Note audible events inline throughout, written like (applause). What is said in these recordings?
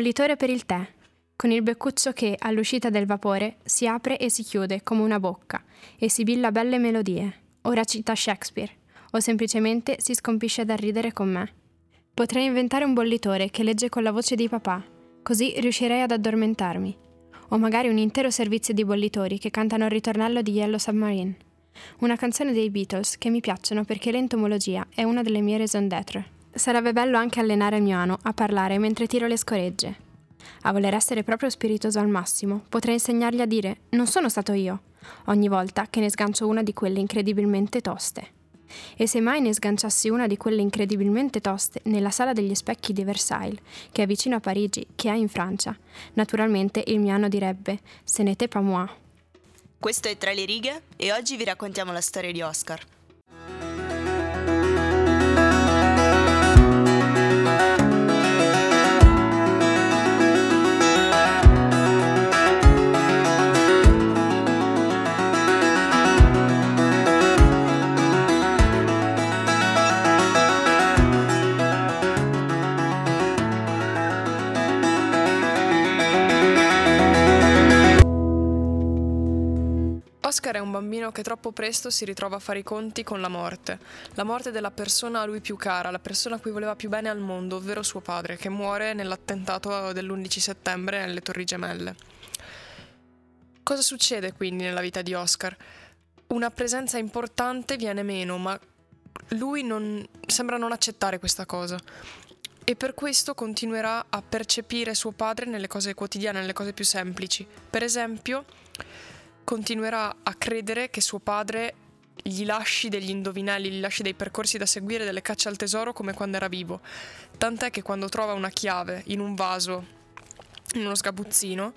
bollitore per il tè, con il beccuccio che, all'uscita del vapore, si apre e si chiude come una bocca e sibilla belle melodie. Ora cita Shakespeare, o semplicemente si scompisce dal ridere con me. Potrei inventare un bollitore che legge con la voce di papà, così riuscirei ad addormentarmi. O magari un intero servizio di bollitori che cantano il ritornello di Yellow Submarine. Una canzone dei Beatles che mi piacciono perché l'entomologia è una delle mie raison d'être. Sarebbe bello anche allenare il mio ano a parlare mentre tiro le scoregge. A voler essere proprio spiritoso al massimo, potrei insegnargli a dire non sono stato io, ogni volta che ne sgancio una di quelle incredibilmente toste. E se mai ne sganciassi una di quelle incredibilmente toste nella sala degli specchi di Versailles, che è vicino a Parigi, che è in Francia, naturalmente il mio anno direbbe Ce n'était pas moi. Questo è Tra le righe e oggi vi raccontiamo la storia di Oscar. Oscar è un bambino che troppo presto si ritrova a fare i conti con la morte, la morte della persona a lui più cara, la persona a cui voleva più bene al mondo, ovvero suo padre, che muore nell'attentato dell'11 settembre nelle Torri Gemelle. Cosa succede quindi nella vita di Oscar? Una presenza importante viene meno, ma lui non, sembra non accettare questa cosa e per questo continuerà a percepire suo padre nelle cose quotidiane, nelle cose più semplici. Per esempio, continuerà a credere che suo padre gli lasci degli indovinelli, gli lasci dei percorsi da seguire, delle cacce al tesoro come quando era vivo. Tant'è che quando trova una chiave in un vaso, in uno sgabuzzino,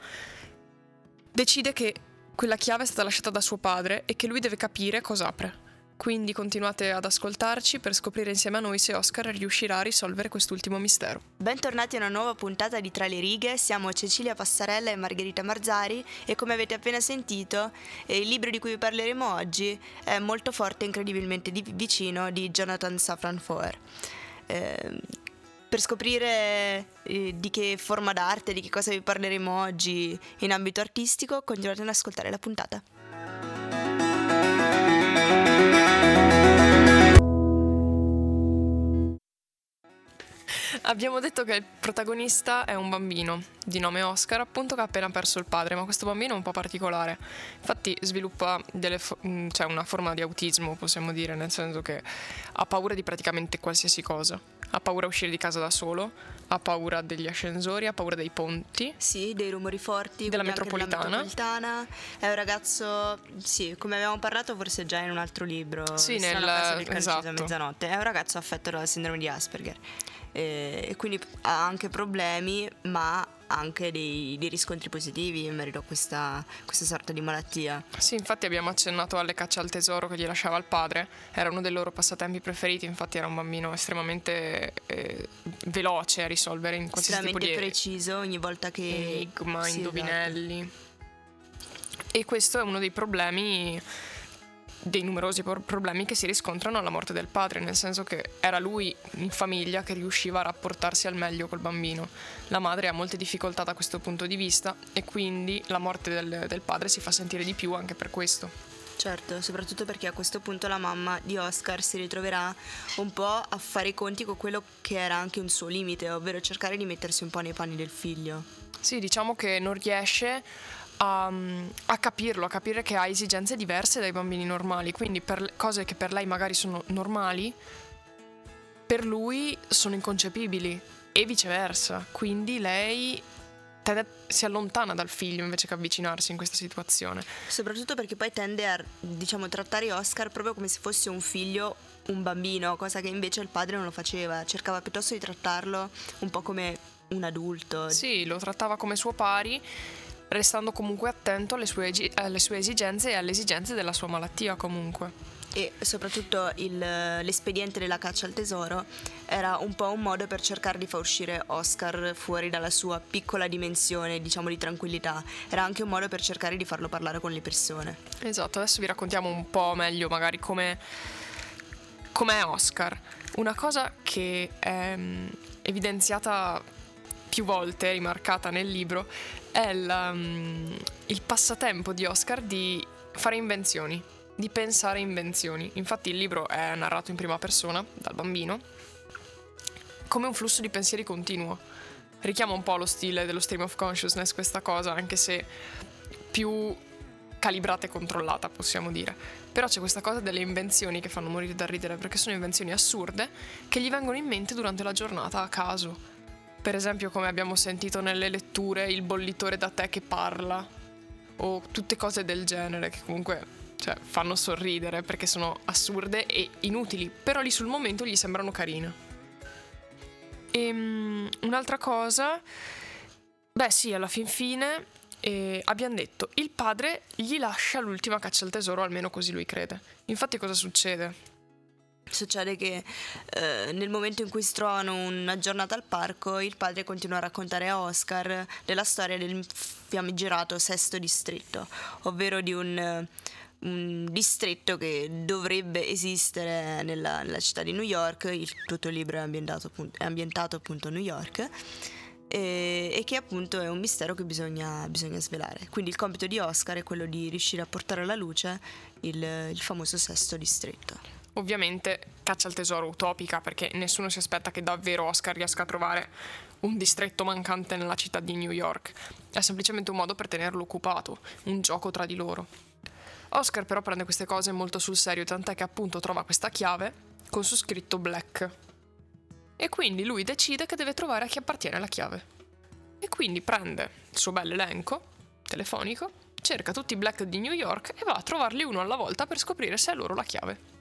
decide che quella chiave è stata lasciata da suo padre e che lui deve capire cosa apre. Quindi continuate ad ascoltarci per scoprire insieme a noi se Oscar riuscirà a risolvere quest'ultimo mistero. Bentornati a una nuova puntata di Tra le righe, siamo Cecilia Passarella e Margherita Marzari e come avete appena sentito eh, il libro di cui vi parleremo oggi è Molto forte e incredibilmente di- vicino di Jonathan Safran Foer. Eh, per scoprire eh, di che forma d'arte, di che cosa vi parleremo oggi in ambito artistico, continuate ad ascoltare la puntata. Abbiamo detto che il protagonista è un bambino di nome Oscar, appunto che ha appena perso il padre, ma questo bambino è un po' particolare. Infatti sviluppa fo- cioè una forma di autismo, possiamo dire, nel senso che ha paura di praticamente qualsiasi cosa. Ha paura a uscire di casa da solo, ha paura degli ascensori, ha paura dei ponti. Sì, dei rumori forti. Della quindi anche metropolitana. metropolitana. È un ragazzo, sì, come abbiamo parlato forse già in un altro libro. Sì, nel- esatto. mezzanotte. È un ragazzo affetto dalla sindrome di Asperger. Eh, E quindi ha anche problemi, ma anche dei, dei riscontri positivi in merito a questa, questa sorta di malattia. Sì, infatti abbiamo accennato alle cacce al tesoro che gli lasciava il padre, era uno dei loro passatempi preferiti, infatti era un bambino estremamente eh, veloce a risolvere in qualsiasi tipo Estremamente di preciso ogni volta che... enigma, Sì, indovinelli. E questo è uno dei problemi, dei numerosi por- problemi che si riscontrano alla morte del padre, nel senso che era lui in famiglia che riusciva a rapportarsi al meglio col bambino. La madre ha molte difficoltà da questo punto di vista e quindi la morte del, del padre si fa sentire di più anche per questo. Certo, soprattutto perché a questo punto la mamma di Oscar si ritroverà un po' a fare i conti con quello che era anche un suo limite, ovvero cercare di mettersi un po' nei panni del figlio. Sì, diciamo che non riesce a, a capirlo, a capire che ha esigenze diverse dai bambini normali, quindi per cose che per lei magari sono normali, per lui sono inconcepibili e viceversa. Quindi lei tende- si allontana dal figlio invece che avvicinarsi in questa situazione. Soprattutto perché poi tende a, diciamo, trattare Oscar proprio come se fosse un figlio, un bambino, cosa che invece il padre non lo faceva, cercava piuttosto di trattarlo un po' come un adulto. Sì, lo trattava come suo pari, restando comunque attento alle sue, alle sue esigenze e alle esigenze della sua malattia comunque. E soprattutto il- l'espediente della caccia al tesoro era un po' un modo per cercare di far uscire Oscar fuori dalla sua piccola dimensione, diciamo, di tranquillità. Era anche un modo per cercare di farlo parlare con le persone. Esatto, adesso vi raccontiamo un po' meglio magari come com'è Oscar. Una cosa che è mm, evidenziata più volte rimarcata nel libro, è la, um, il passatempo di Oscar di fare invenzioni, di pensare invenzioni. Infatti il libro è narrato in prima persona dal bambino come un flusso di pensieri continuo. Richiama un po' lo stile dello stream of consciousness questa cosa, anche se più calibrata e controllata, possiamo dire. Però c'è questa cosa delle invenzioni che fanno morire da ridere, perché sono invenzioni assurde che gli vengono in mente durante la giornata a caso. Per esempio, come abbiamo sentito nelle letture, il bollitore da tè che parla, o tutte cose del genere che comunque cioè, fanno sorridere perché sono assurde e inutili, però lì sul momento gli sembrano carine. E um, un'altra cosa, beh sì, alla fin fine e abbiamo detto, il padre gli lascia l'ultima caccia al tesoro, almeno così lui crede. Infatti cosa succede? Succede che eh, nel momento in cui si trovano una giornata al parco, il padre continua a raccontare a Oscar della storia del fiammigerato sesto distretto, ovvero di un, un distretto che dovrebbe esistere nella, nella, città di New York. Il, tutto il libro è ambientato, è ambientato appunto a New York e, che appunto è un mistero che bisogna, bisogna, svelare. Quindi il compito di Oscar è quello di riuscire a portare alla luce il, il famoso sesto distretto. Ovviamente caccia al tesoro utopica perché nessuno si aspetta che davvero Oscar riesca a trovare un distretto mancante nella città di New York. È semplicemente un modo per tenerlo occupato, un gioco tra di loro. Oscar però prende queste cose molto sul serio, tant'è che appunto trova questa chiave con su scritto Black, e quindi lui decide che deve trovare a chi appartiene la chiave. E quindi prende il suo bel elenco telefonico, cerca tutti i black di New York e va a trovarli uno alla volta per scoprire se è loro la chiave.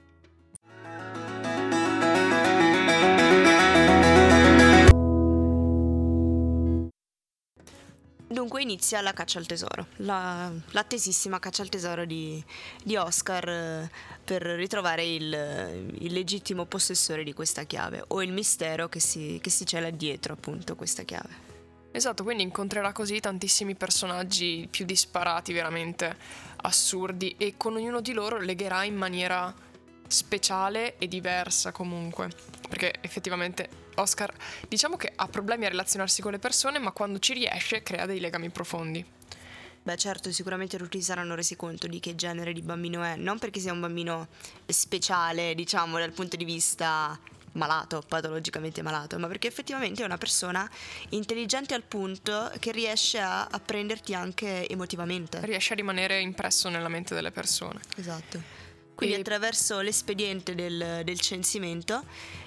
Dunque inizia la caccia al tesoro, la, l'attesissima caccia al tesoro di, di Oscar eh, per ritrovare il, il, legittimo possessore di questa chiave o il mistero che si, che si cela dietro appunto questa chiave. Esatto, quindi incontrerà così tantissimi personaggi più disparati, veramente assurdi e con ognuno di loro legherà in maniera speciale e diversa comunque, perché effettivamente Oscar diciamo che ha problemi a relazionarsi con le persone, ma quando ci riesce crea dei legami profondi. Beh certo, sicuramente tutti saranno resi conto di che genere di bambino è, non perché sia un bambino speciale, diciamo, dal punto di vista malato, patologicamente malato, ma perché effettivamente è una persona intelligente al punto che riesce a, a prenderti anche emotivamente. Riesce a rimanere impresso nella mente delle persone. Esatto. Quindi e... attraverso l'espediente del, del censimento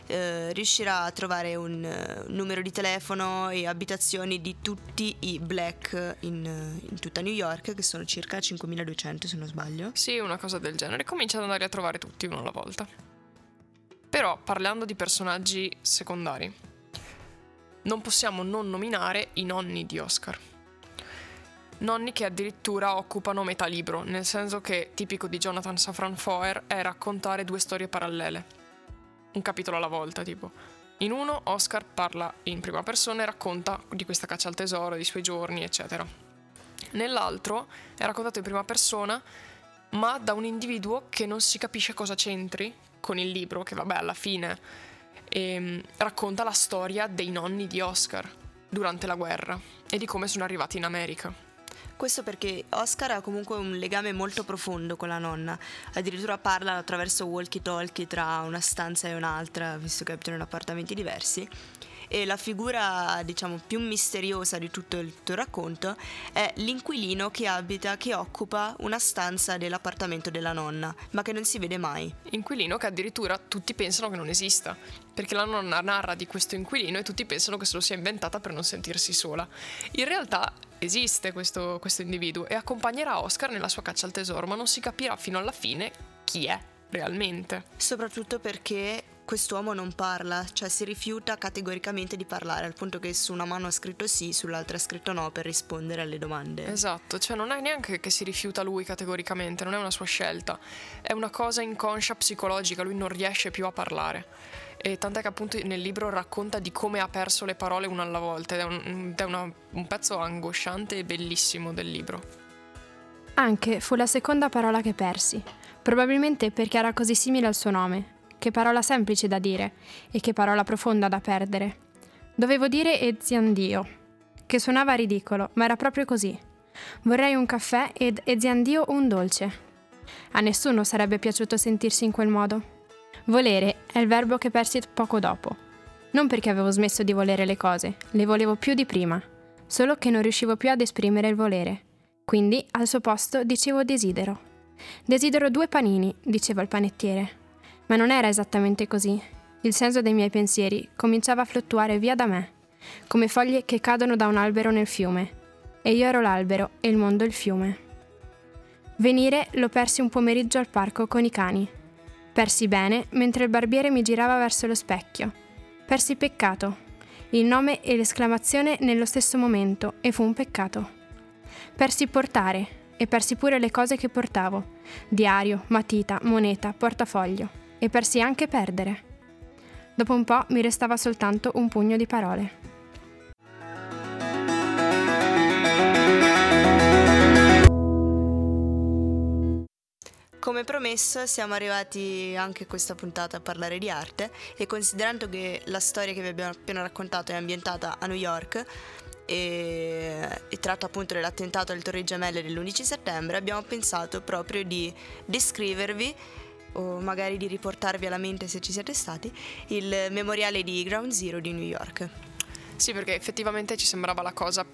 eh, riuscirà a trovare un uh, numero di telefono e abitazioni di tutti i black in, in, tutta New York, che sono circa 5200 se non sbaglio. Sì, una cosa del genere. Comincia ad andare a trovare tutti uno alla volta. Però parlando di personaggi secondari, non possiamo non nominare i nonni di Oscar nonni che addirittura occupano metà libro, nel senso che tipico di Jonathan Safran Foer è raccontare due storie parallele, un capitolo alla volta tipo. In uno Oscar parla in prima persona e racconta di questa caccia al tesoro, dei suoi giorni, eccetera. Nell'altro è raccontato in prima persona, ma da un individuo che non si capisce cosa c'entri con il libro, che vabbè alla fine ehm, racconta la storia dei nonni di Oscar durante la guerra e di come sono arrivati in America. Questo perché Oscar ha comunque un legame molto profondo con la nonna, addirittura parla attraverso walkie-talkie tra una stanza e un'altra, visto che abitano in appartamenti diversi e la figura diciamo più misteriosa di tutto il tuo racconto è l'inquilino che abita, che occupa una stanza dell'appartamento della nonna, ma che non si vede mai. Inquilino che addirittura tutti pensano che non esista, perché la nonna narra di questo inquilino e tutti pensano che se lo sia inventata per non sentirsi sola. In realtà esiste questo, questo individuo e accompagnerà Oscar nella sua caccia al tesoro, ma non si capirà fino alla fine chi è realmente. Soprattutto perché quest'uomo non parla, cioè si rifiuta categoricamente di parlare, al punto che su una mano ha scritto sì, sull'altra ha scritto no per rispondere alle domande. Esatto, cioè non è neanche che si rifiuta lui categoricamente, non è una sua scelta, è una cosa inconscia psicologica, lui non riesce più a parlare. E tant'è che appunto nel libro racconta di come ha perso le parole una alla volta ed è, un, ed è una, un pezzo angosciante e bellissimo del libro. Anche fu la seconda parola che persi, probabilmente perché era così simile al suo nome, che parola semplice da dire e che parola profonda da perdere. Dovevo dire Eziandio, che suonava ridicolo, ma era proprio così. Vorrei un caffè ed Eziandio un dolce. A nessuno sarebbe piaciuto sentirsi in quel modo. Volere è il verbo che persi poco dopo. Non perché avevo smesso di volere le cose, le volevo più di prima, solo che non riuscivo più ad esprimere il volere. Quindi, al suo posto, dicevo desidero. Desidero due panini, diceva il panettiere. Ma non era esattamente così. Il senso dei miei pensieri cominciava a fluttuare via da me, come foglie che cadono da un albero nel fiume. E io ero l'albero e il mondo il fiume. Venire lo persi un pomeriggio al parco con i cani. Persi bene mentre il barbiere mi girava verso lo specchio. Persi peccato. Il nome e l'esclamazione nello stesso momento e fu un peccato. Persi portare e persi pure le cose che portavo. Diario, matita, moneta, portafoglio. E persi anche perdere. Dopo un po' mi restava soltanto un pugno di parole. Come promesso siamo arrivati anche a questa puntata a parlare di arte e considerando che la storia che vi abbiamo appena raccontato è ambientata a New York e, e tratta appunto dell'attentato alle Torri Gemelle dell'11 settembre, abbiamo pensato proprio di descrivervi o magari di riportarvi alla mente se ci siete stati il memoriale di Ground Zero di New York. Sì, perché effettivamente ci sembrava la cosa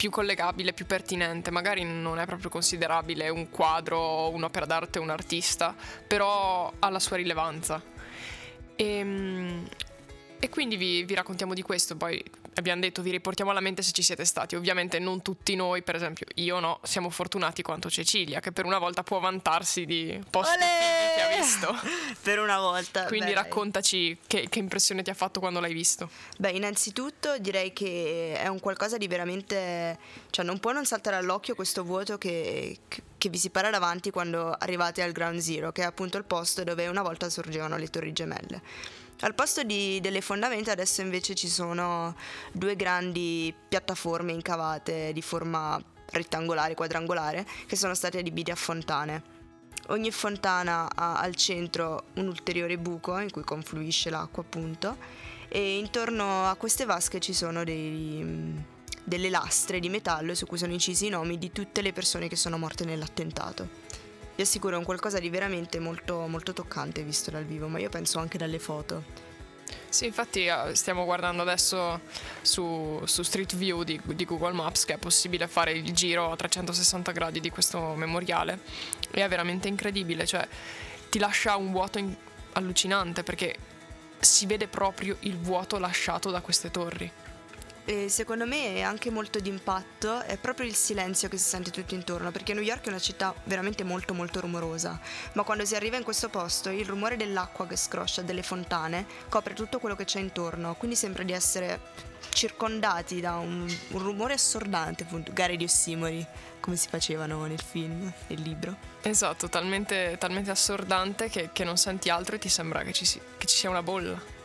più collegabile, più pertinente, magari non è proprio considerabile un quadro, un'opera d'arte, un artista, però ha la sua rilevanza. E, ehm, e quindi vi, vi, raccontiamo di questo, poi abbiamo detto vi riportiamo alla mente se ci siete stati. Ovviamente non tutti noi, per esempio io no, siamo fortunati quanto Cecilia, che per una volta può vantarsi di posti che ha visto. (laughs) per una volta. Quindi beh, raccontaci che, che, impressione ti ha fatto quando l'hai visto. Beh, innanzitutto direi che è un qualcosa di veramente... cioè non può non saltare all'occhio questo vuoto che, che vi si para davanti quando arrivate al Ground Zero, che è appunto il posto dove una volta sorgevano le torri gemelle. Al posto di, delle fondamenta adesso invece ci sono due grandi piattaforme incavate di forma rettangolare, quadrangolare, che sono state adibite a fontane. Ogni fontana ha al centro un ulteriore buco in cui confluisce l'acqua appunto e intorno a queste vasche ci sono dei, delle lastre di metallo su cui sono incisi i nomi di tutte le persone che sono morte nell'attentato vi assicuro è un qualcosa di veramente molto, molto toccante visto dal vivo, ma io penso anche dalle foto. Sì, infatti eh, stiamo guardando adesso su, su Street View di, di, Google Maps che è possibile fare il giro a 360 gradi di questo memoriale e è veramente incredibile, cioè ti lascia un vuoto in, allucinante perché si vede proprio il vuoto lasciato da queste torri. E secondo me è anche molto d'impatto, è proprio il silenzio che si sente tutto intorno, perché New York è una città veramente molto molto rumorosa, ma quando si arriva in questo posto il rumore dell'acqua che scroscia, delle fontane, copre tutto quello che c'è intorno, quindi sembra di essere circondati da un, un rumore assordante, appunto, gare di ossimori, come si facevano nel film, nel libro. Esatto, talmente, talmente assordante che, che, non senti altro e ti sembra che ci, si, che ci sia una bolla.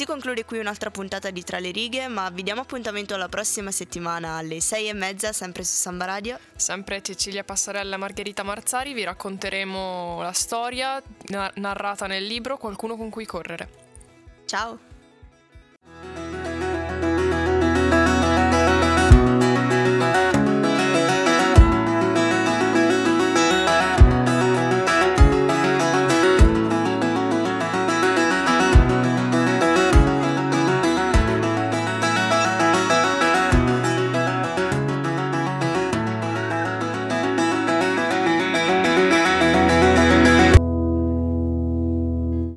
Si conclude qui un'altra puntata di Tra le righe, ma vi diamo appuntamento alla prossima settimana alle sei e mezza, sempre su Samba Radio. Sempre Cecilia Passarella e Margherita Marzari, vi racconteremo la storia narrata nel libro Qualcuno con cui correre. Ciao!